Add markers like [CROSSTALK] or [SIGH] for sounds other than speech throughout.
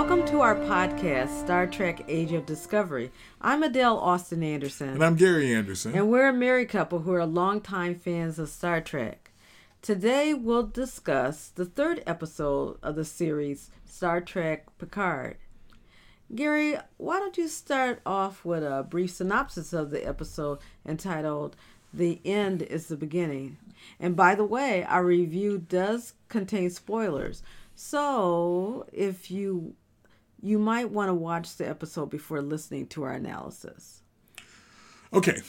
Welcome to our podcast, Star Trek Age of Discovery. I'm Adele Austin Anderson. And I'm Gary Anderson. And we're a married couple who are longtime fans of Star Trek. Today we'll discuss the third episode of the series, Star Trek Picard. Gary, why don't you start off with a brief synopsis of the episode entitled The End is the Beginning? And by the way, our review does contain spoilers. So, if you you might want to watch the episode before listening to our analysis. Okay.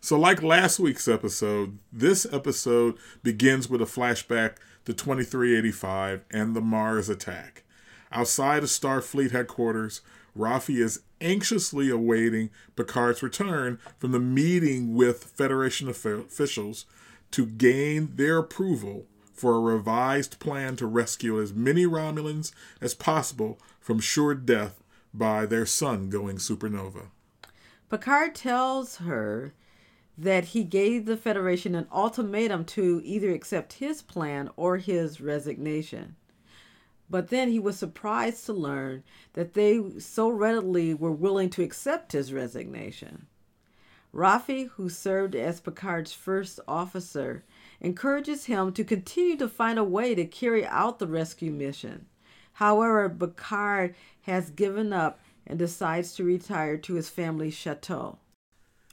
So like last week's episode, this episode begins with a flashback to 2385 and the Mars attack. Outside of Starfleet headquarters, Raffi is anxiously awaiting Picard's return from the meeting with Federation officials to gain their approval for a revised plan to rescue as many Romulans as possible from sure death by their sun going supernova. Picard tells her that he gave the Federation an ultimatum to either accept his plan or his resignation. But then he was surprised to learn that they so readily were willing to accept his resignation. Raffi, who served as Picard's first officer, encourages him to continue to find a way to carry out the rescue mission. However, Picard has given up and decides to retire to his family's chateau.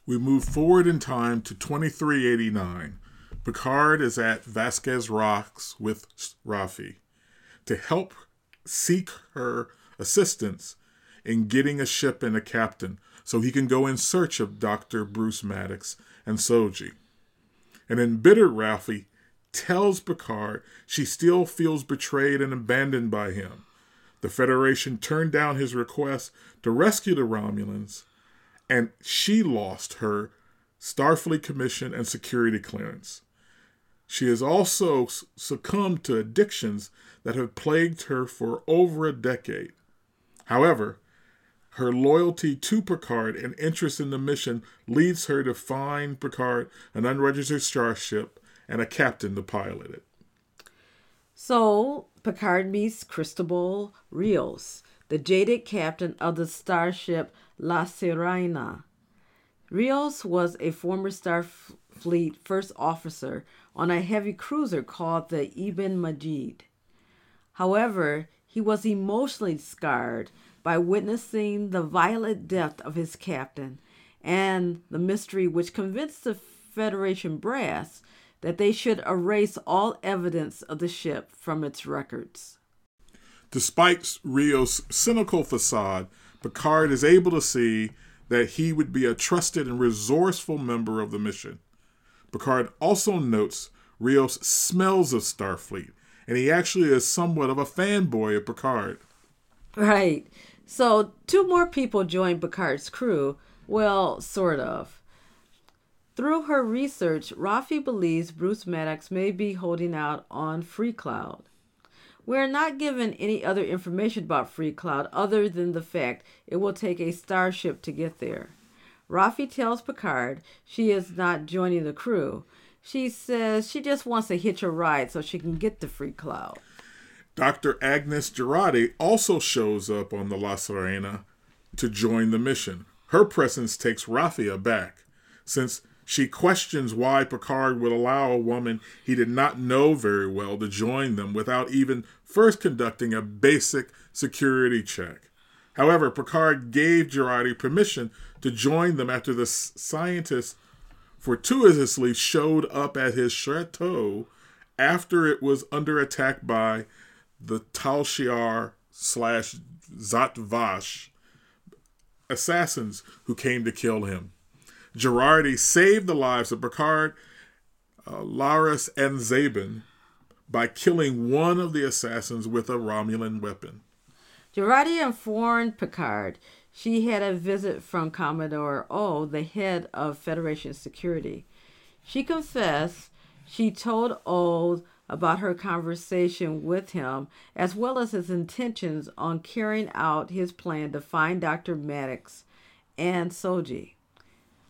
We move forward in time to 2389. Picard is at Vasquez Rocks with Raffi to help seek her assistance in getting a ship and a captain so he can go in search of Dr. Bruce Maddox and Soji. An embittered Raffi tells Picard she still feels betrayed and abandoned by him. The Federation turned down his request to rescue the Romulans, and she lost her Starfleet commission and security clearance. She has also succumbed to addictions that have plagued her for over a decade. However, her loyalty to Picard and interest in the mission leads her to find Picard an unregistered starship and a captain to pilot it. So Picard meets Cristobal Rios, the jaded captain of the starship La Sirena. Rios was a former Starfleet first officer on a heavy cruiser called the Ibn Majid. However, he was emotionally scarred by witnessing the violent death of his captain and the mystery which convinced the Federation brass that they should erase all evidence of the ship from its records. Despite Rios' cynical facade, Picard is able to see that he would be a trusted and resourceful member of the mission. Picard also notes Rios smells of Starfleet, and he actually is somewhat of a fanboy of Picard. Right. So, two more people join Picard's crew. Well, sort of. Through her research, Raffi believes Bruce Maddox may be holding out on Freecloud. We're not given any other information about Freecloud other than the fact it will take a starship to get there. Raffi tells Picard she is not joining the crew. She says she just wants to hitch a ride so she can get to Freecloud. Dr. Agnes Jurati also shows up on the La Sirena to join the mission. Her presence takes Raffi aback, since she questions why Picard would allow a woman he did not know very well to join them without even first conducting a basic security check. However, Picard gave Jurati permission to join them after the scientist fortuitously showed up at his chateau after it was under attack by the Tal Shiar slash Zhat Vash assassins who came to kill him. Jurati saved the lives of Picard, uh, Laris, and Zhaban by killing one of the assassins with a Romulan weapon. Jurati informed Picard she had a visit from Commodore O, the head of Federation security. She confessed she told O about her conversation with him, as well as his intentions on carrying out his plan to find Dr. Maddox and Soji.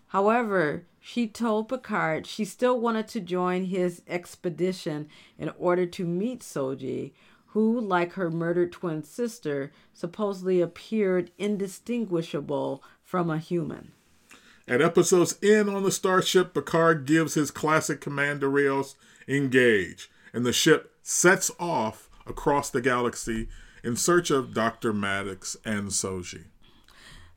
However, she told Picard she still wanted to join his expedition in order to meet Soji, who, like her murdered twin sister, supposedly appeared indistinguishable from a human. At episode's end on the starship, Picard gives his classic command to Rios engage, and the ship sets off across the galaxy in search of Dr. Maddox and Soji.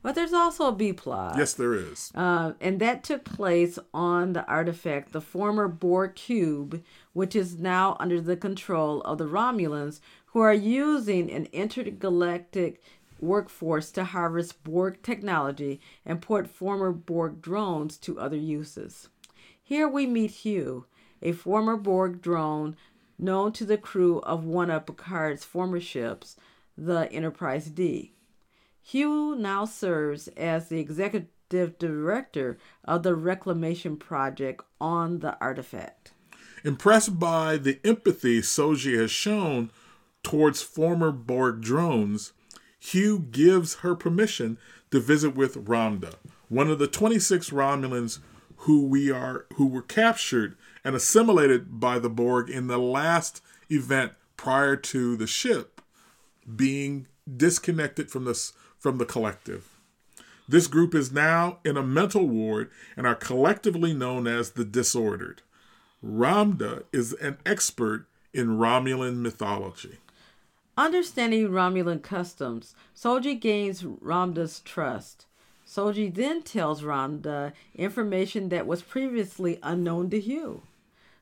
But there's also a B plot. Yes, there is. Uh, and that took place on the artifact, the former Borg cube, which is now under the control of the Romulans, who are using an intergalactic workforce to harvest Borg technology and port former Borg drones to other uses. Here we meet Hugh, a former Borg drone known to the crew of one of Picard's former ships, the Enterprise D. Hugh now serves as the executive director of the reclamation project on the artifact. Impressed by the empathy Soji has shown towards former Borg drones, Hugh gives her permission to visit with Ramdha, one of the 26 Romulans who we are who were captured and assimilated by the Borg in the last event prior to the ship being disconnected from this from the collective. This group is now in a mental ward and are collectively known as the disordered. Ramdha is an expert in Romulan mythology. Understanding Romulan customs, Soji gains Ramdha's trust. Soji then tells Ramdha information that was previously unknown to Hugh.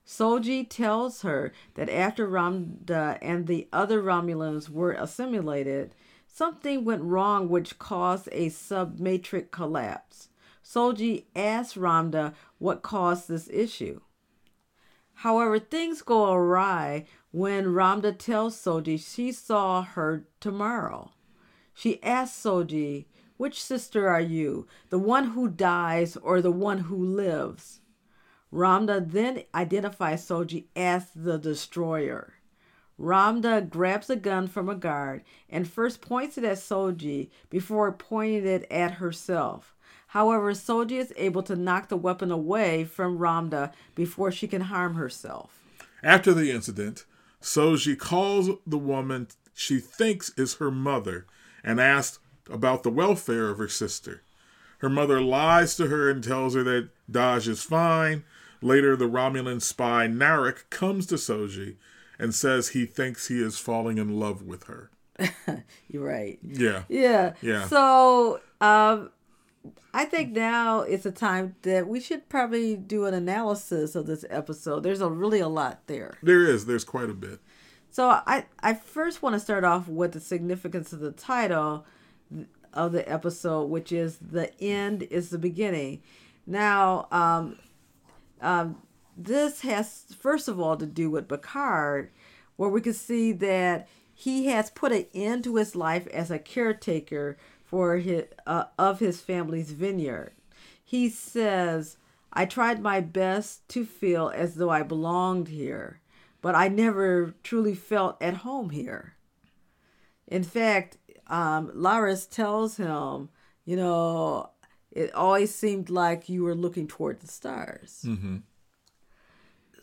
Soji tells her that after Ramdha and the other Romulans were assimilated, something went wrong which caused a submatrix collapse. Soji asks Ramdha what caused this issue. However, things go awry when Ramdha tells Soji she saw her tomorrow. She asks Soji, Which sister are you, the one who dies or the one who lives? Ramdha then identifies Soji as the destroyer. Ramdha grabs a gun from a guard and first points it at Soji before pointing it at herself. However, Soji is able to knock the weapon away from Ramdha before she can harm herself. After the incident, Soji calls the woman she thinks is her mother and asks about the welfare of her sister. Her mother lies to her and tells her that Dahj is fine. Later, the Romulan spy Narek comes to Soji and says he thinks he is falling in love with her. [LAUGHS] You're right. Yeah. Yeah. Yeah. So, um, I think now it's a time that we should probably do an analysis of this episode. There's a really a lot there. There is. There's quite a bit. So I I first want to start off with the significance of the title of the episode, which is the end is the beginning. Now, um, um, this has first of all to do with Picard, where we can see that he has put an end to his life as a caretaker for his uh, of his family's vineyard. He says, "I tried my best to feel as though I belonged here." but I never truly felt at home here. In fact, um, Laris tells him, you know, it always seemed like you were looking toward the stars. Mm-hmm.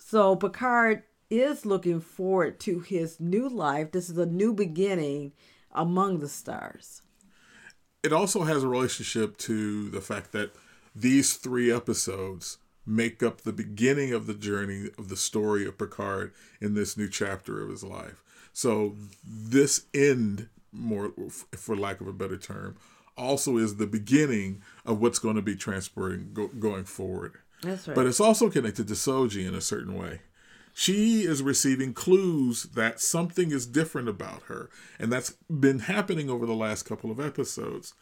So Picard is looking forward to his new life. This is a new beginning among the stars. It also has a relationship to the fact that these three episodes make up the beginning of the journey of the story of Picard in this new chapter of his life. So this end, more for lack of a better term, also is the beginning of what's going to be transporting go, going forward. That's right. But it's also connected to Soji in a certain way. She is receiving clues that something is different about her, and that's been happening over the last couple of episodes.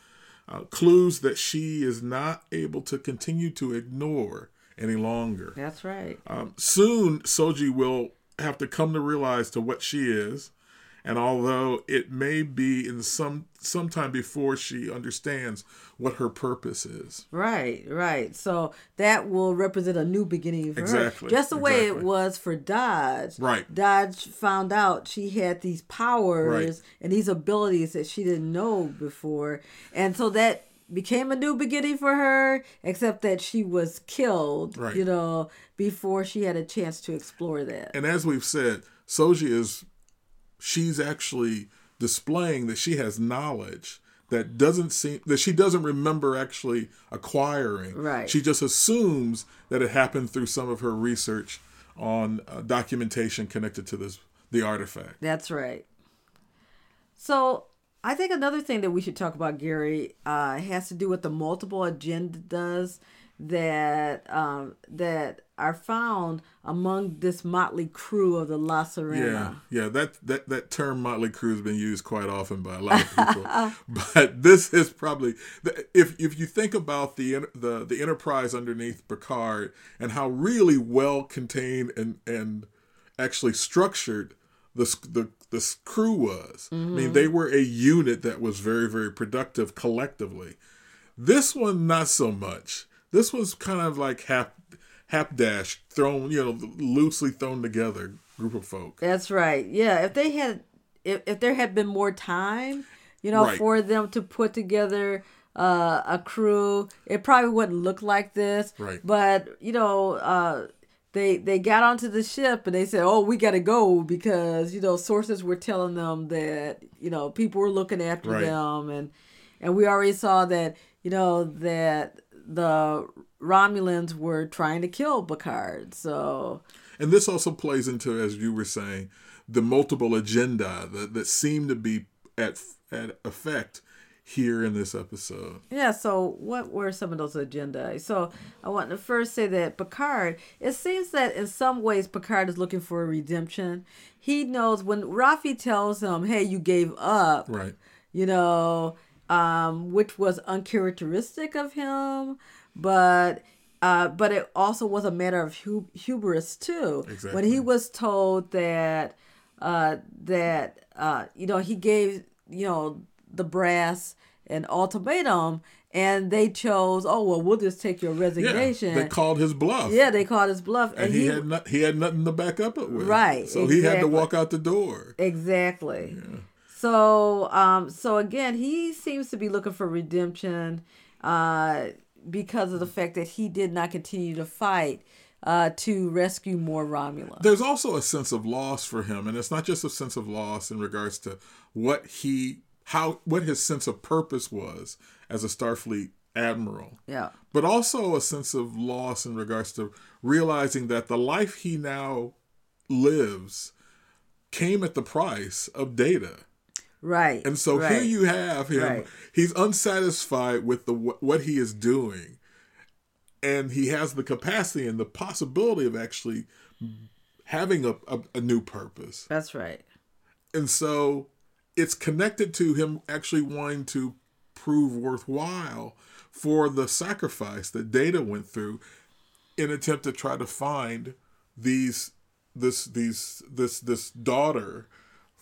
Uh, clues that she is not able to continue to ignore any longer. That's right. Um, soon, Soji will have to come to realize to what she is, and although it may be in some sometime before she understands what her purpose is. Right, right. So that will represent a new beginning for Exactly, her. Just the way it was for Dahj. Right. Dahj found out she had these powers Right. and these abilities that she didn't know before. And so that became a new beginning for her, except that she was killed, Right. you know, before she had a chance to explore that. And as we've said, Soji is she's actually displaying that she has knowledge that doesn't seem that she doesn't remember actually acquiring. Right. She just assumes that it happened through some of her research on uh, documentation connected to this the artifact. That's right. So I think another thing that we should talk about, Gary, uh, has to do with the multiple agendas that um, that are found among this motley crew of the La Sirena. Yeah, yeah, that that that term motley crew has been used quite often by a lot of people. [LAUGHS] [LAUGHS] but this is probably if if you think about the the the enterprise underneath Picard and how really well contained and and actually structured the the the crew was. Mm-hmm. I mean, they were a unit that was very very productive collectively. This one not so much. This was kind of like hap hapdash thrown, you know, loosely thrown together group of folk. That's right. Yeah, if they had if, if there had been more time, you know, right. for them to put together uh, a crew, it probably wouldn't look like this. Right. But, you know, uh, they they got onto the ship and they said, "Oh, we got to go because you know sources were telling them that you know people were looking after right. them and and we already saw that you know that the Romulans were trying to kill Picard. So, and this also plays into, as you were saying, the multiple agenda that, that seem to be at at effect here in this episode. Yeah, so what were some of those agendas? So I want to first say that Picard, it seems that in some ways Picard is looking for a redemption. He knows when Raffi tells him, hey, you gave up. Right. You know, um, which was uncharacteristic of him, but uh, but it also was a matter of hu- hubris too. Exactly. When he was told that uh, that uh, you know he gave you know the brass an ultimatum and they chose oh well we'll just take your resignation yeah, they called his bluff yeah they called his bluff and, and he, he, had not, he had nothing to back up it with right so exactly. he had to walk out the door exactly yeah. So, um, so again, he seems to be looking for redemption, uh, because of the fact that he did not continue to fight uh, to rescue more Romulans. There's also a sense of loss for him, and it's not just a sense of loss in regards to what he, how, what his sense of purpose was as a Starfleet admiral. Yeah. But also a sense of loss in regards to realizing that the life he now lives came at the price of Data. Right. And so right. here you have him. Right. He's unsatisfied with the what he is doing. And he has the capacity and the possibility of actually having a, a, a new purpose. That's right. And so it's connected to him actually wanting to prove worthwhile for the sacrifice that Data went through in attempt to try to find these this these this this daughter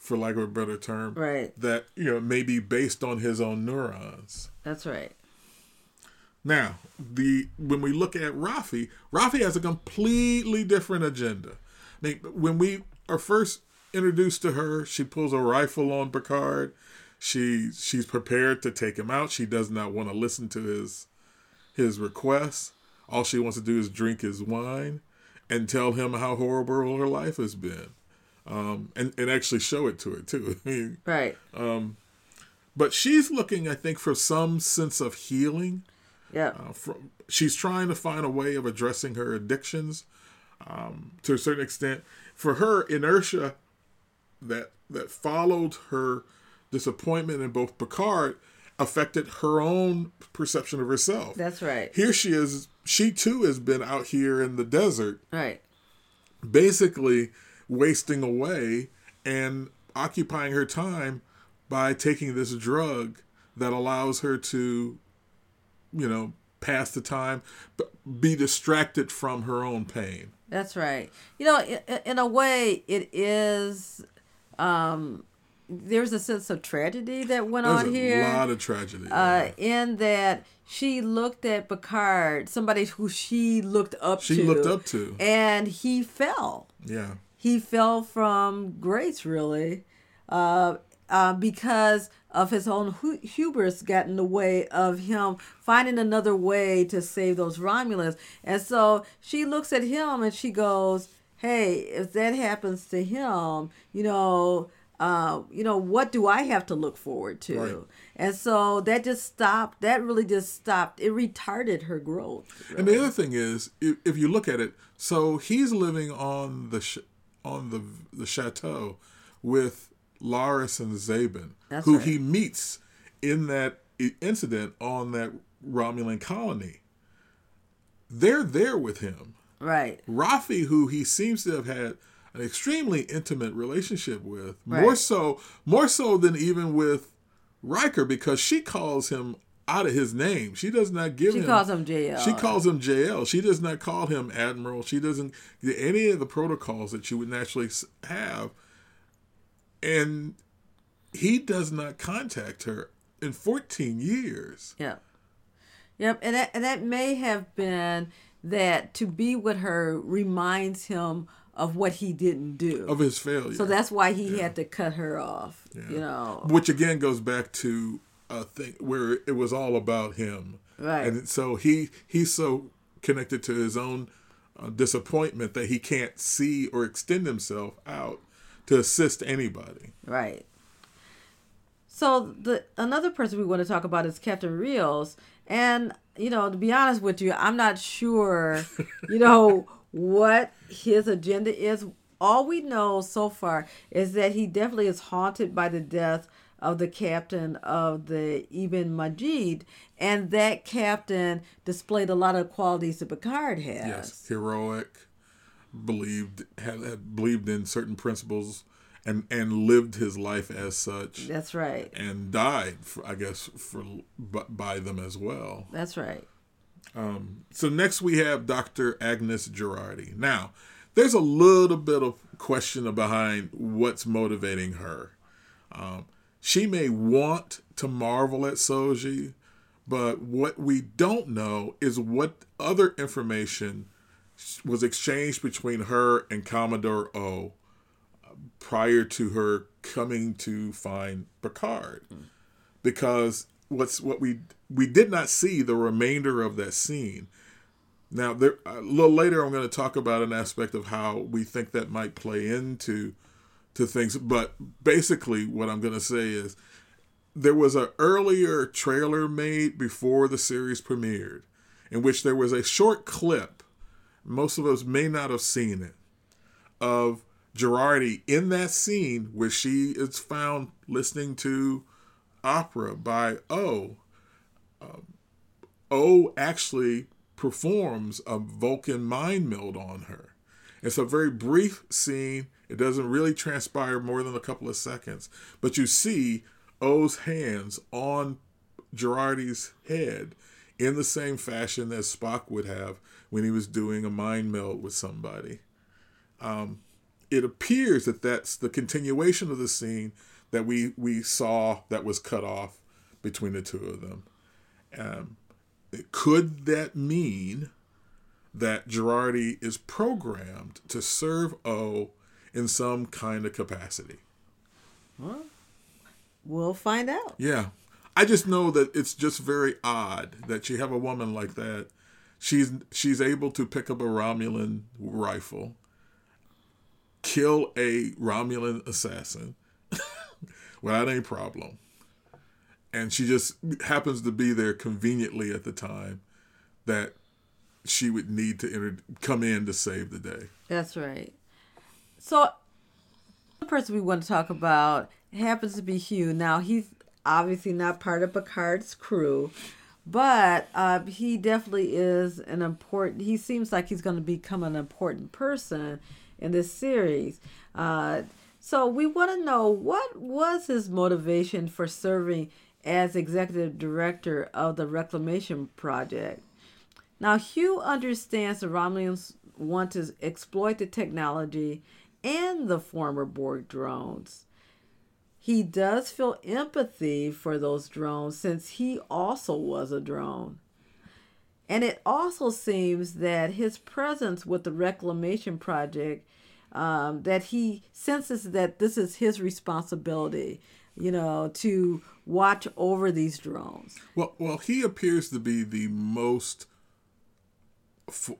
for lack of a better term, right? That you know may be based on his own neurons. That's right. Now, the when we look at Raffi, Raffi has a completely different agenda. I mean, when we are first introduced to her, she pulls a rifle on Picard. She she's prepared to take him out. She does not want to listen to his his requests. All she wants to do is drink his wine and tell him how horrible her life has been um, and and actually show it to her too. [LAUGHS] I mean, right. Um, but she's looking, I think, for some sense of healing. Yeah. Uh, from, she's trying to find a way of addressing her addictions um, to a certain extent. For her, inertia that that followed her disappointment in both Picard affected her own perception of herself. That's right. Here she is. She too has been out here in the desert. Right. Basically wasting away and occupying her time by taking this drug that allows her to, you know, pass the time, but be distracted from her own pain. That's right. You know, in, in a way, it is. Um, there's a sense of tragedy that went There's on here. A lot of tragedy. Uh, in that she looked at Picard, somebody who she looked up she to. She looked up to. And he fell. Yeah he fell from grace, really, uh, uh, because of his own hu- hubris got in the way of him finding another way to save those Romulans. And so she looks at him and she goes, "Hey, if that happens to him, you know." uh, you know, what do I have to look forward to? Right. And so that just stopped. That really just stopped. It retarded her growth. And the other thing is, if, if you look at it, so he's living on the sh- on the the chateau with Laris and Zhaban, That's who right. he meets in that incident on that Romulan colony. They're there with him. Right. Raffi, who he seems to have had an extremely intimate relationship with, more so, more so than even with Riker, because she calls him out of his name. She does not give She him. She calls him JL. She calls him JL. She does not call him Admiral. She doesn't get any of the protocols that you would naturally have, and he does not contact her in 14 years. Yep. Yep. And that and that may have been that to be with her reminds him of what he didn't do. Of his failure. so that's why he had to cut her off. You know. which again goes back to a thing where it was all about him Right. and so he he's so connected to his own uh, disappointment that he can't see or extend himself out to assist anybody Right. So the another person we want to talk about is Captain Rios, and you know, to be honest with you, I'm not sure, you know, [LAUGHS] what his agenda is. All we know so far is that he definitely is haunted by the death of the captain of the Ibn Majid, and that captain displayed a lot of qualities that Picard has. yes heroic believed had, had believed in certain principles and and lived his life as such That's right. and died for, i guess for by, by them as well That's right. So next we have Dr. Agnes Jurati. Now, there's a little bit of question behind what's motivating her. Um, she may want to marvel at Soji, but what we don't know is what other information was exchanged between her and Commodore O prior to her coming to find Picard because what's what we we did not see the remainder of that scene. Now, there a little later, I'm going to talk about an aspect of how we think that might play into to things. But basically, what I'm going to say is there was an earlier trailer made before the series premiered, in which there was a short clip. Most of us may not have seen it of Jurati in that scene where she is found listening to opera by O. Um, o actually performs a Vulcan mind meld on her. It's a very brief scene. It doesn't really transpire more than a couple of seconds, but you see O's hands on Jurati's head in the same fashion as Spock would have when he was doing a mind meld with somebody it appears that that's the continuation of the scene that we we saw that was cut off between the two of them. Um, could that mean that Jurati is programmed to serve O in some kind of capacity? We'll find out. Yeah. I just know that it's just very odd that you have a woman like that. She's she's able to pick up a Romulan rifle, kill a Romulan assassin [LAUGHS] without any problem. And she just happens to be there conveniently at the time that she would need to enter, come in to save the day. That's right. So, the person we want to talk about happens to be Hugh. Now, he's obviously not part of Picard's crew, but uh, he definitely is an important. He seems like he's going to become an important person in this series. Uh, so, we want to know what was his motivation for serving as executive director of the Reclamation Project. Now, Hugh understands the Romulans want to exploit the technology and the former Borg drones. He does feel empathy for those drones since he also was a drone. And it also seems that his presence with the Reclamation Project, um, that he senses that this is his responsibility, you know, to watch over these drones. Well, well, he appears to be the most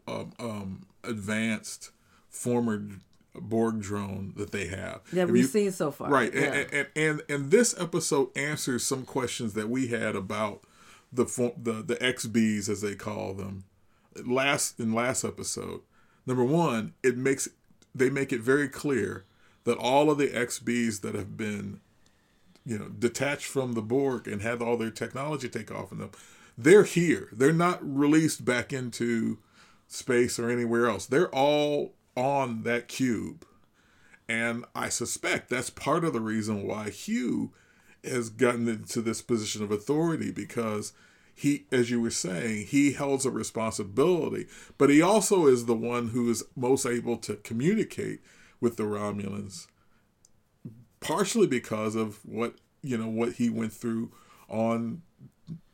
um, um, advanced former Borg drone that they have. that If we've you- seen so far. Right, Yeah. and, and and and this episode answers some questions that we had about the the the XBs as they call them last in last episode. Number one, it makes they make it very clear that all of the XBs that have been you know detached from the Borg and had all their technology take off in them, they're here. They're not released back into space or anywhere else. They're all on that cube. And I suspect that's part of the reason why Hugh has gotten into this position of authority because he, as you were saying, he holds a responsibility, but he also is the one who is most able to communicate with the Romulans, partially because of what you know what he went through on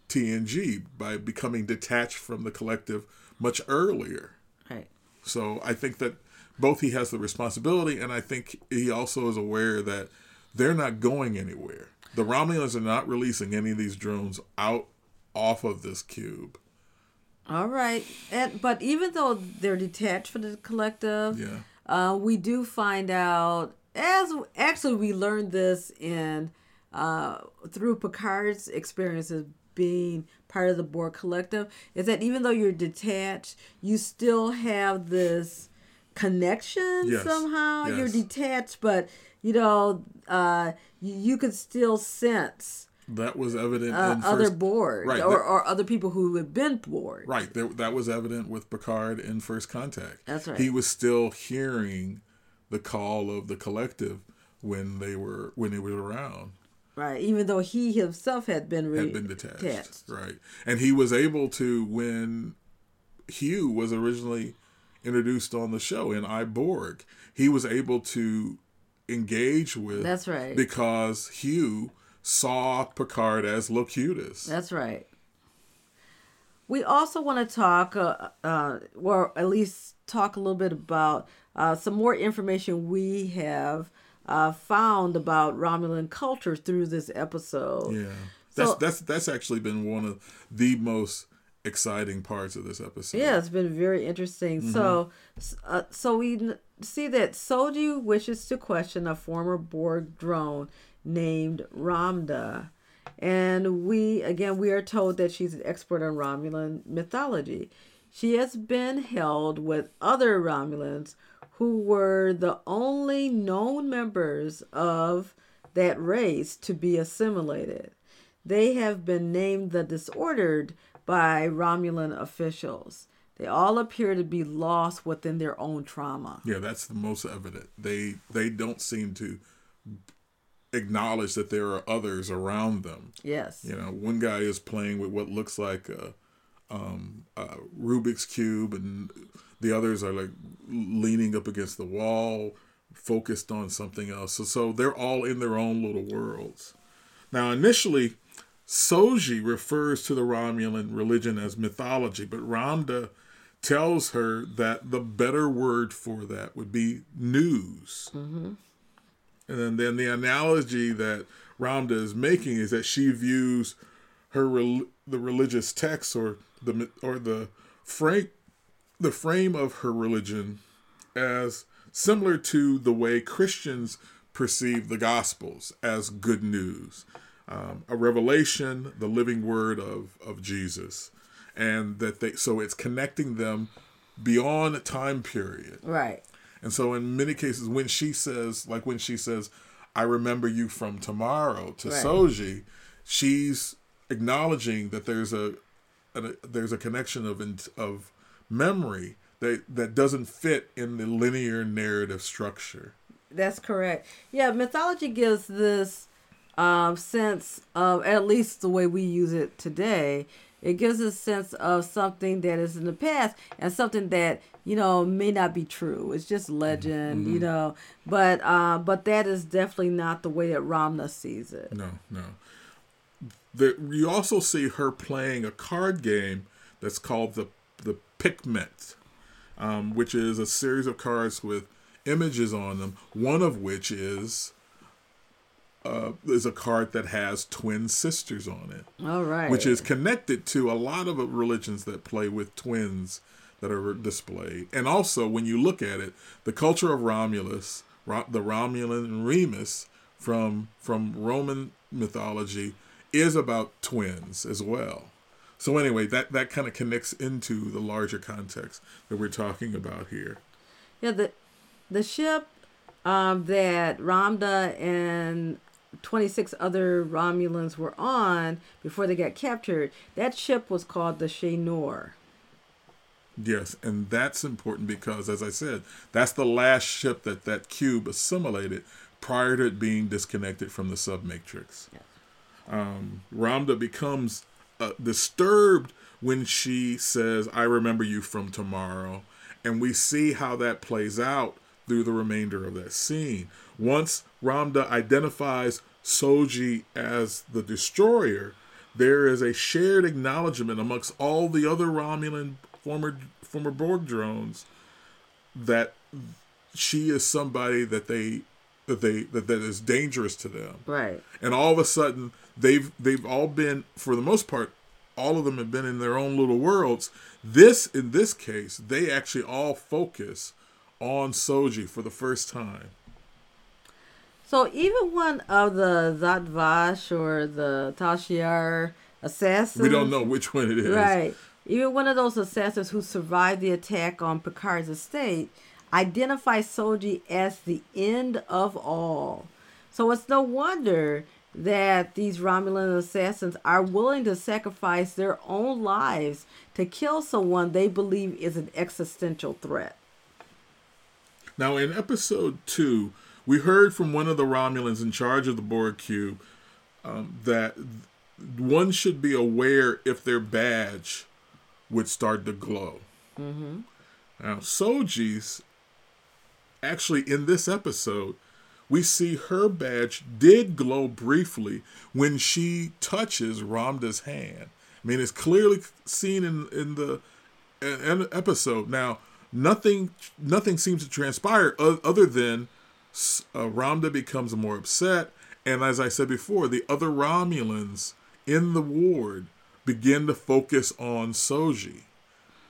TNG by becoming detached from the collective much earlier. Right. So I think that both he has the responsibility, and I think he also is aware that they're not going anywhere. The Romulans are not releasing any of these drones out off of this cube. All right. And but even though they're detached from the collective, Yeah. uh, we do find out as actually we learned this in uh, through Picard's experiences being part of the Borg collective is that even though you're detached, you still have this connection Yes. somehow. You're detached, but you know, uh, you, you could still sense That was evident uh, in other first, Borg right, or, that- or other people who had been Borg. right. There, that was evident with Picard in First Contact. That's right. He was still hearing the call of the collective when they were when they were around. Right, even though he himself had been re- had been detached, right? And he was able to when Hugh was originally introduced on the show in I, Borg, he was able to engage with. That's right. Because Hugh saw Picard as Locutus. That's right. We also want to talk, uh, uh, or at least talk a little bit about uh, some more information we have uh, found about Romulan culture through this episode. yeah, that's So- that's that's actually been one of the most exciting parts of this episode. Yeah, it's been very interesting. So, uh, so we see that Soji wishes to question a former Borg drone named Ramdha, and we again we are told that she's an expert on Romulan mythology. She has been held with other Romulans who were the only known members of that race to be assimilated. They have been named the disordered by Romulan officials. They all appear to be lost within their own trauma. Yeah, that's the most evident. They they don't seem to acknowledge that there are others around them. Yes. You know, one guy is playing with what looks like a, um, a Rubik's cube, and the others are like leaning up against the wall, focused on something else. So, so they're all in their own little worlds. Now, initially, Soji refers to the Romulan religion as mythology, but Ramdha tells her that the better word for that would be news. Mm-hmm. And then, then the analogy that Ramdha is making is that she views her rel- the religious text or the or the frame the frame of her religion as similar to the way Christians perceive the Gospels as good news, um, a revelation, the living word of of Jesus, and that they so it's connecting them beyond a time period. Right. And so, in many cases, when she says, like when she says, I remember you from tomorrow to Right. Soji, she's acknowledging that there's a, a there's a connection of of memory that that doesn't fit in the linear narrative structure. That's correct. Yeah, mythology gives this um, sense of, at least the way we use it today, it gives a sense of something that is in the past and something that you know may not be true. It's just legend, you know. But uh, but that is definitely not the way that Ramdha sees it. No, no. There, you also see her playing a card game that's called the the Pikmet, um, which is a series of cards with images on them. One of which is uh, is a card that has twin sisters on it, All right. which is connected to a lot of religions that play with twins that are displayed. And also, when you look at it, the culture of Romulus, the Romulan Remus from from Roman mythology, is about twins as well. So anyway, that that kind of connects into the larger context that we're talking about here. Yeah, the the ship um, that Ramdha and 26 other Romulans were on before they got captured, that ship was called the Shenor. Yes, and that's important because, as I said, that's the last ship that that cube assimilated prior to it being disconnected from the submatrix. Yes. Um, Ramdha becomes uh, disturbed when she says, I remember you from tomorrow. And we see how that plays out through the remainder of that scene. Once Ramdha identifies Soji as the destroyer, there is a shared acknowledgement amongst all the other Romulan former former Borg drones that she is somebody that they that they that, that is dangerous to them. Right. And all of a sudden they've they've all been for the most part all of them have been in their own little worlds. This in this case, they actually all focus on Soji for the first time. So even one of the Zhat Vash or the Tal Shiar assassins. We don't know which one it is. Right. Even one of those assassins who survived the attack on Picard's estate identifies Soji as the end of all. So it's no wonder that these Romulan assassins are willing to sacrifice their own lives to kill someone they believe is an existential threat. Now, in episode two, we heard from one of the Romulans in charge of the Borg Cube um, that one should be aware if their badge would start to glow. Mm-hmm. Now, Soji's actually in this episode, we see her badge did glow briefly when she touches Ramdha's hand. I mean, it's clearly seen in in the in episode. Now, nothing nothing seems to transpire other than uh, Ramdha becomes more upset, and as I said before, the other Romulans in the ward begin to focus on Soji.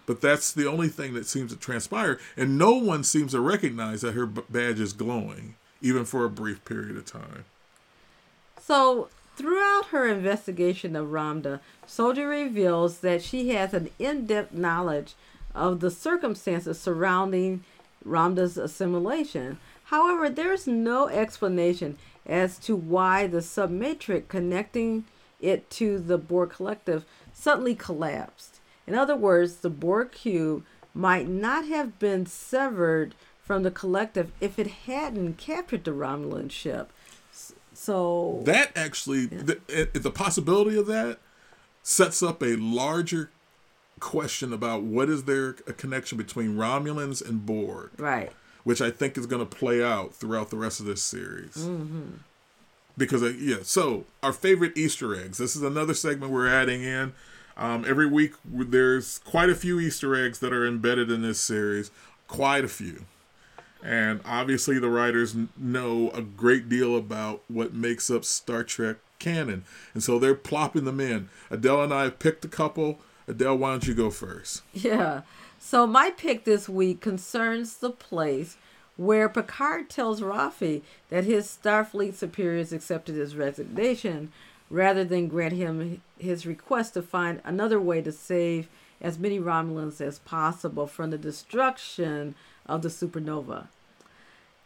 But that's the only thing that seems to transpire, and no one seems to recognize that her badge is glowing, even for a brief period of time. So, throughout her investigation of Ramdha, Soji reveals that she has an in depth knowledge of the circumstances surrounding Ramdha's assimilation. However, there's no explanation as to why the submatrix connecting it to the Borg collective suddenly collapsed. In other words, the Borg cube might not have been severed from the collective if it hadn't captured the Romulan ship. So that actually, yeah. the, the possibility of that sets up a larger question about what is there a connection between Romulans and Borg, right? Which I think is going to play out throughout the rest of this series. Mm-hmm because uh, yeah. So our favorite Easter eggs. This is another segment we're adding in. Um, every week there's quite a few Easter eggs that are embedded in this series. Quite a few. And obviously, the writers know a great deal about what makes up Star Trek canon. And so they're plopping them in. Adele and I have picked a couple. Adele, why don't you go first? [LAUGHS] Yeah. So my pick this week concerns the place where Picard tells Raffi that his Starfleet superiors accepted his resignation rather than grant him his request to find another way to save as many Romulans as possible from the destruction of the supernova.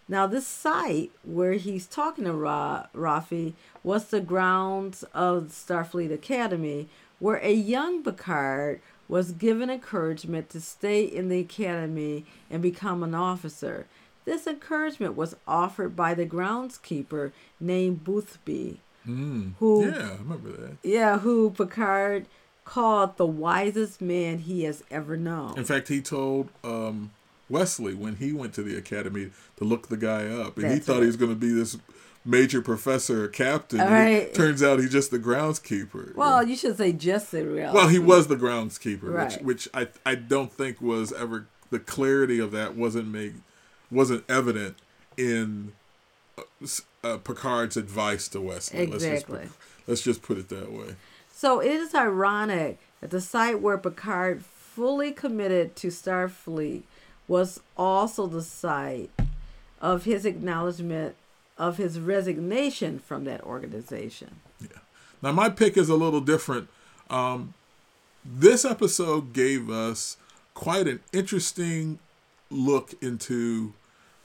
Now, this site where he's talking to Ra- Raffi was the grounds of Starfleet Academy, where a young Picard was given encouragement to stay in the academy and become an officer. This encouragement was offered by the groundskeeper named Boothby, mm. who yeah, I remember that. Yeah, who Picard called the wisest man he has ever known. In fact, he told um, Wesley when he went to the academy to look the guy up, and That's he thought it. he was going to be this major professor or captain. Right. Turns out he's just the groundskeeper. Well, you should say just the groundskeeper. Well, he was the groundskeeper, right. which which I I don't think was ever the clarity of that wasn't made wasn't evident in uh, uh, Picard's advice to Wesley. Exactly. Let's just, let's just put it that way. So it is ironic that the site where Picard fully committed to Starfleet was also the site of his acknowledgement of his resignation from that organization. Yeah. Now my pick is a little different. Um, this episode gave us quite an interesting look into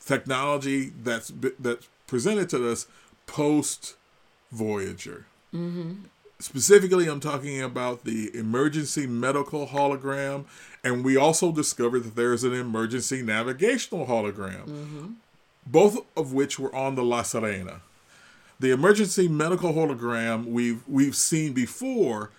technology that's that's presented to us post Voyager. Mm-hmm. Specifically, I'm talking about the emergency medical hologram, and we also discovered that there's an emergency navigational hologram, mm-hmm. Both of which were on the La Sirena. The emergency medical hologram we've we've seen before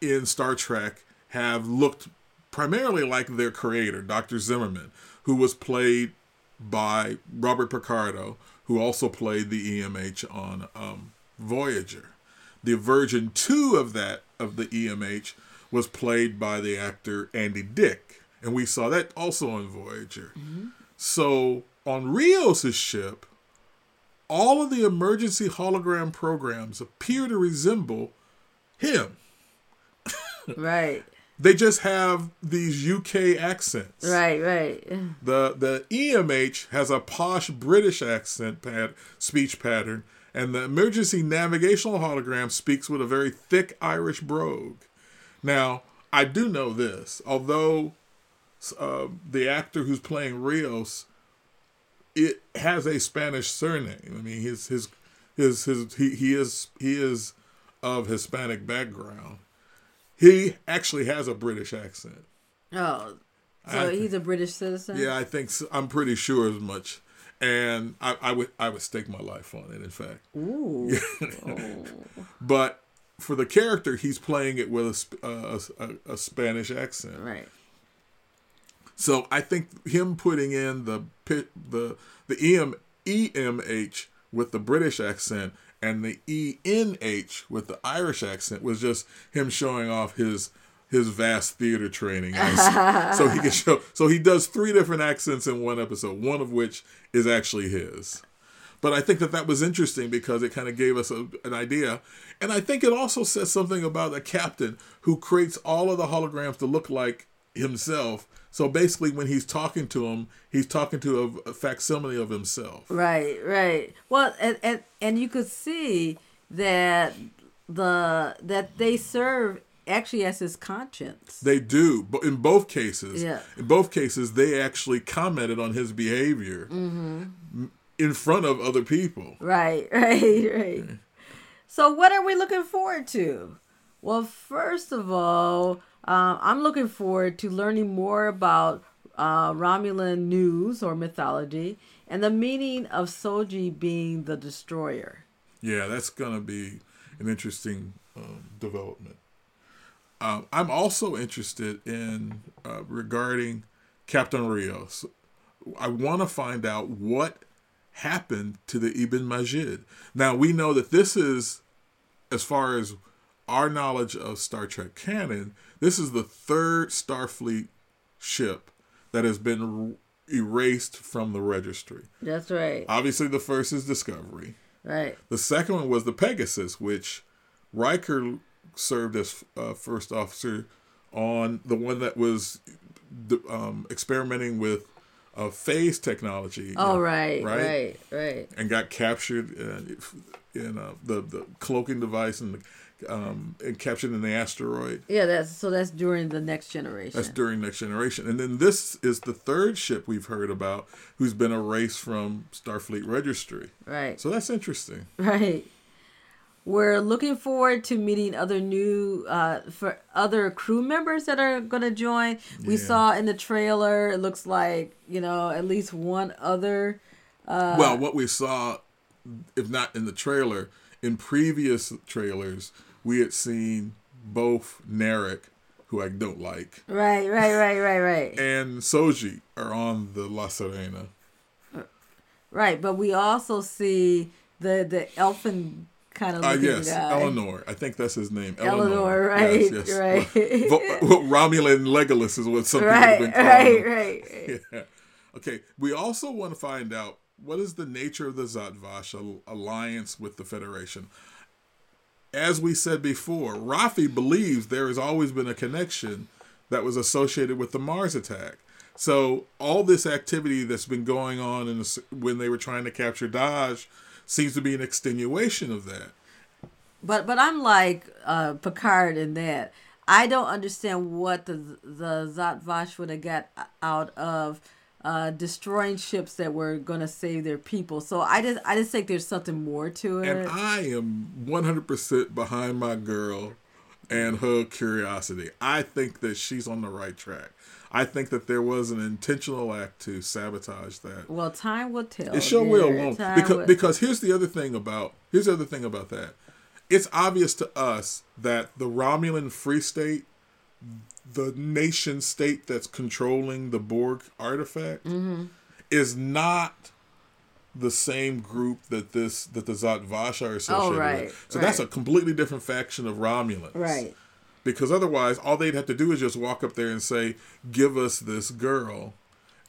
in Star Trek have looked primarily like their creator, Dr. Zimmerman, who was played by Robert Picardo, who also played the EMH on um, Voyager. The version two of that of the EMH was played by the actor Andy Dick, and we saw that also on Voyager. Mm-hmm. So on Rios's ship, all of the emergency hologram programs appear to resemble him. right. They just have these UK accents. Right, right. The the EMH has a posh British accent pad, speech pattern, and the emergency navigational hologram speaks with a very thick Irish brogue. Now, I do know this, although uh, the actor who's playing Rios, it has a Spanish surname. I mean, his his his his he, he is he is of Hispanic background he actually has a British accent. Oh, so I, he's a British citizen. Yeah, I think so. I'm pretty sure as much. And I, I would I would stake my life on it. In fact, ooh. oh. [LAUGHS] But for the character, he's playing it with a, uh, a, a Spanish accent. Right. So I think him putting in the the the EM EMH with the British accent and the ENH with the Irish accent was just him showing off his his vast theater training. [LAUGHS] so he can show so he does three different accents in one episode, one of which is actually his. But I think that that was interesting because it kind of gave us a, an idea. And I think it also says something about a captain who creates all of the holograms to look like himself so basically, when he's talking to him, he's talking to a, a facsimile of himself. Right, right. Well, and, and and you could see that the that they serve actually as his conscience. They do, but in both cases, yeah. in both cases, they actually commented on his behavior mm-hmm. in front of other people. Right, [LAUGHS] right, right. So, what are we looking forward to? Well, first of all, uh, I'm looking forward to learning more about uh, Romulan news or mythology and the meaning of Soji being the destroyer. Yeah, that's going to be an interesting um, development. Um, I'm also interested in uh, regarding Captain Rios. I want to find out what happened to the Ibn Majid. Now we know that this is, as far as our knowledge of Star Trek canon, this is the third Starfleet ship that has been erased from the registry. That's right. Obviously, the first is Discovery. Right. The second one was the Pegasus, which Riker served as uh, first officer on the one that was um, experimenting with uh, phase technology. Oh, right, right, right, right. And got captured in, in uh, the the cloaking device and the um, and captured in the asteroid. Yeah, that's so that's during the next generation. That's during next generation, and then this is the third ship we've heard about who's been erased from Starfleet registry. Right. So that's interesting. [LAUGHS] Right. We're looking forward to meeting other new uh, for other crew members that are going to join. We yeah. saw in the trailer, it looks like you know at least one other. Uh, well, what we saw, if not in the trailer, in previous trailers, we had seen both Narek, who I don't like, right, right, right, right, right, [LAUGHS] and Soji are on the La Sirena. Right, but we also see the the elfin kind of uh, yes, guy. Elnor. I think that's his name. Elnor, Elnor right, yes, yes. [LAUGHS] right. Romulan Legolas is what some people right, have been calling right, him. Right, right, [LAUGHS] yeah. Okay, we also want to find out what is the nature of the Zhat Vash alliance with the Federation as we said before, Raffi believes there has always been a connection that was associated with the Mars attack. So all this activity that's been going on in the, when they were trying to capture Dahj seems to be an extenuation of that. But but I'm like uh, Picard in that I don't understand what the the Zhat Vash would have got out of uh, destroying ships that were going to save their people. So I just I just think there's something more to it. And I am 100% behind my girl and her curiosity. I think that she's on the right track. I think that there was an intentional act to sabotage that. Well, time will tell. It sure will, won't? Because will. because here's the other thing about here's the other thing about that. It's obvious to us that the Romulan Free State, the nation state that's controlling the Borg artifact, mm-hmm. is not the same group that this that the Zhat Vash are associated oh, right, with. So right. that's a completely different faction of Romulans. Right because otherwise all they'd have to do is just walk up there and say give us this girl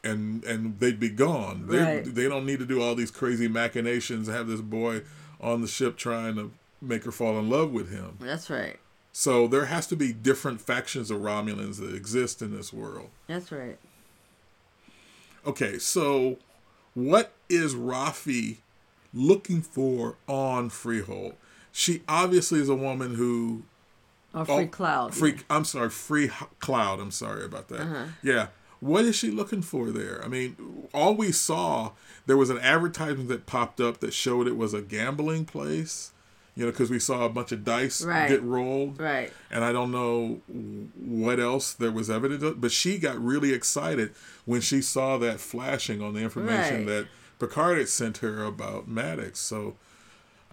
and and they'd be gone right. they they don't need to do all these crazy machinations and have this boy on the ship trying to make her fall in love with him that's right so there has to be different factions of romulans that exist in this world that's right okay so what is raffi looking for on freehold she obviously is a woman who or free oh, cloud. Free. Yeah. I'm sorry. Free cloud. I'm sorry about that. Uh-huh. Yeah. What is she looking for there? I mean, all we saw there was an advertisement that popped up that showed it was a gambling place. You know, because we saw a bunch of dice right. get rolled. Right. And I don't know what else there was evidence of, but she got really excited when she saw that flashing on the information right. that Picard had sent her about Maddox. So,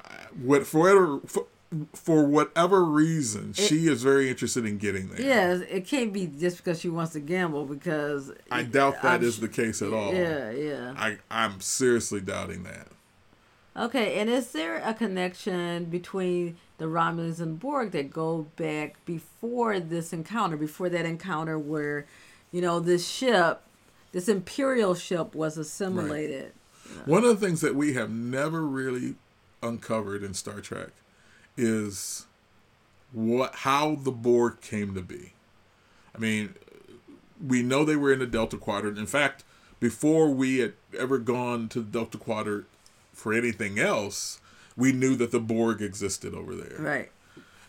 uh, what for whatever for, for whatever reason, it, she is very interested in getting there. Yes, it can't be just because she wants to gamble. Because I doubt that I'm, is the case at all. Yeah, yeah. I I'm seriously doubting that. Okay, and is there a connection between the Romulans and Borg that go back before this encounter, before that encounter where, you know, this ship, this Imperial ship was assimilated? Right. One of the things that we have never really uncovered in Star Trek is what how the Borg came to be. I mean, we know they were in the Delta Quadrant. In fact, before we had ever gone to the Delta Quadrant for anything else, we knew that the Borg existed over there. Right.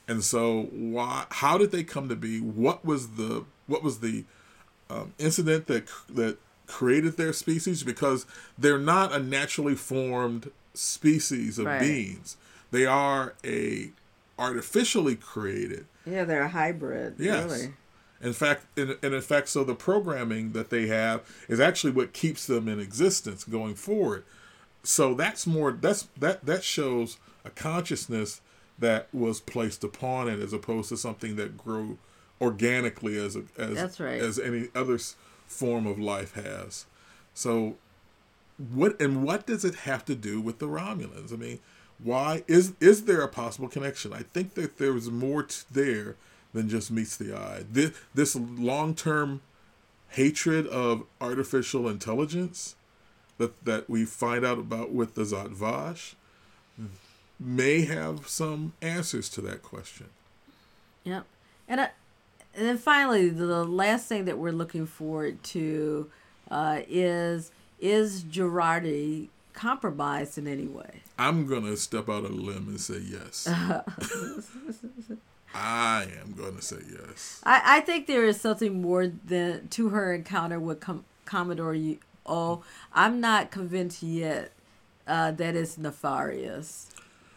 And so, why? How did they come to be? What was the what was the um, incident that that created their species? Because they're not a naturally formed species of right. beings. They are a artificially created. Yeah, they're a hybrid. Yes. Really. In fact, and in, in fact, so the programming that they have is actually what keeps them in existence going forward. So that's more. That's that that shows a consciousness that was placed upon it, as opposed to something that grew organically as a as that's right. as any other form of life has. So, what and what does it have to do with the Romulans? I mean, why is is there a possible connection? I think that there's more t- there than just meets the eye. This this long term hatred of artificial intelligence that that we find out about with the Zhat Vash may have some answers to that question. Yep, and uh, and then finally, the last thing that we're looking forward to uh, is is Jurati compromised in any way? I'm gonna step out on a limb and say yes. [LAUGHS] I am gonna say yes. I, I think there is something more than to her encounter with Com- Commodore. Oh, I'm not convinced yet uh, that it's nefarious.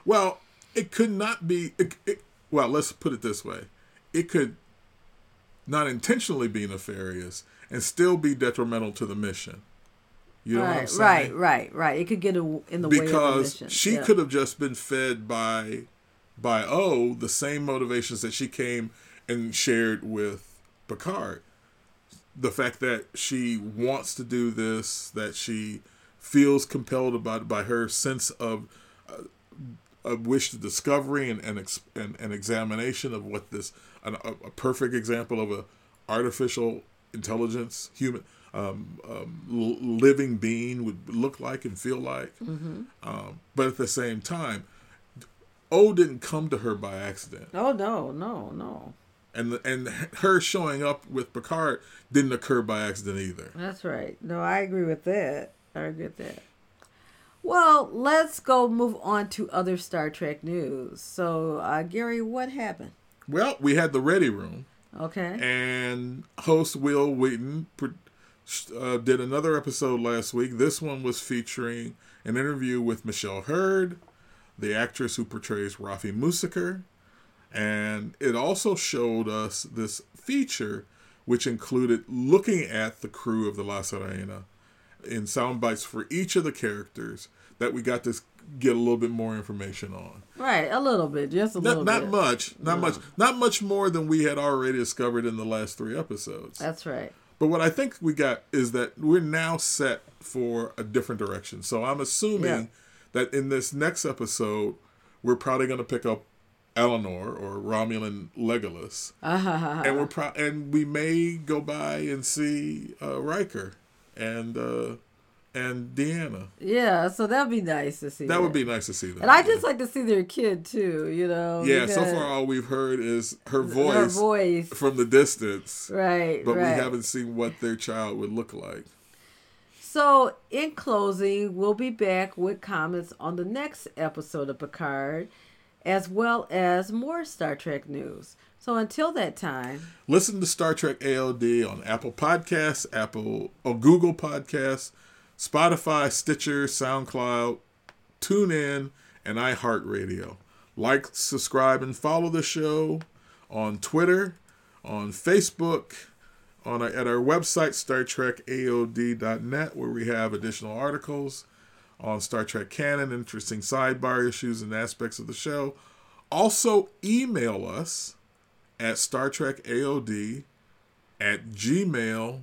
Well, it could not be. It, it, well, let's put it this way: it could not intentionally be nefarious and still be detrimental to the mission. You know right, what I'm saying? Right, right, right. It could get in the because way because she yeah. could have just been fed by by O the same motivations that she came and shared with Picard. The fact that she wants to do this, that she feels compelled about by her sense of uh, a wish to discovery and and, and, and examination of what this an, a, a perfect example of a artificial intelligence human um, um, living being would look like and feel like. Mm-hmm. Um, but at the same time, O didn't come to her by accident. Oh no, no, no. And the, and her showing up with Picard didn't occur by accident either. That's right. No, I agree with that. I agree with that. Well, let's go move on to other Star Trek news. So, uh, Gary, what happened? Well, we had the Ready Room, Okay. and host Wil Wheaton uh, did another episode last week. This one was featuring an interview with Michelle Hurd, the actress who portrays Raffi Musiker, and it also showed us this feature, which included looking at the crew of the La Sirena in sound bites for each of the characters that we got to get a little bit more information on. Right, a little bit, just a little Not, not bit. much, not much, not much more than we had already discovered in the last three episodes. That's right. But what I think we got is that we're now set for a different direction. So I'm assuming Yeah. that in this next episode, we're probably going to pick up Elnor or Romulan Legolas, Uh-huh. and we're pro- and we may go by and see uh, Riker and uh, and Deanna. Yeah, so that'd be nice to see. That would be nice to see them. And I just like to see their kid too. You know. yeah. So far, all we've heard is her Her voice voice. from the distance, Right. but right. we haven't seen what their child would look like. So, in closing, we'll be back with comments on the next episode of Picard, as well as more Star Trek news. So, until that time, Listen to Star Trek AOD on Apple Podcasts, Apple or Google Podcasts, Spotify, Stitcher, SoundCloud, TuneIn, and iHeartRadio. Like, subscribe, and follow the show on Twitter, on Facebook, on our, at our website StarTrekAOD.net, where we have additional articles on Star Trek canon, interesting sidebar issues and aspects of the show. Also, email us at Star Trek AOD at gmail.com.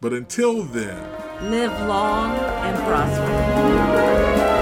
But until then, live long and prosper.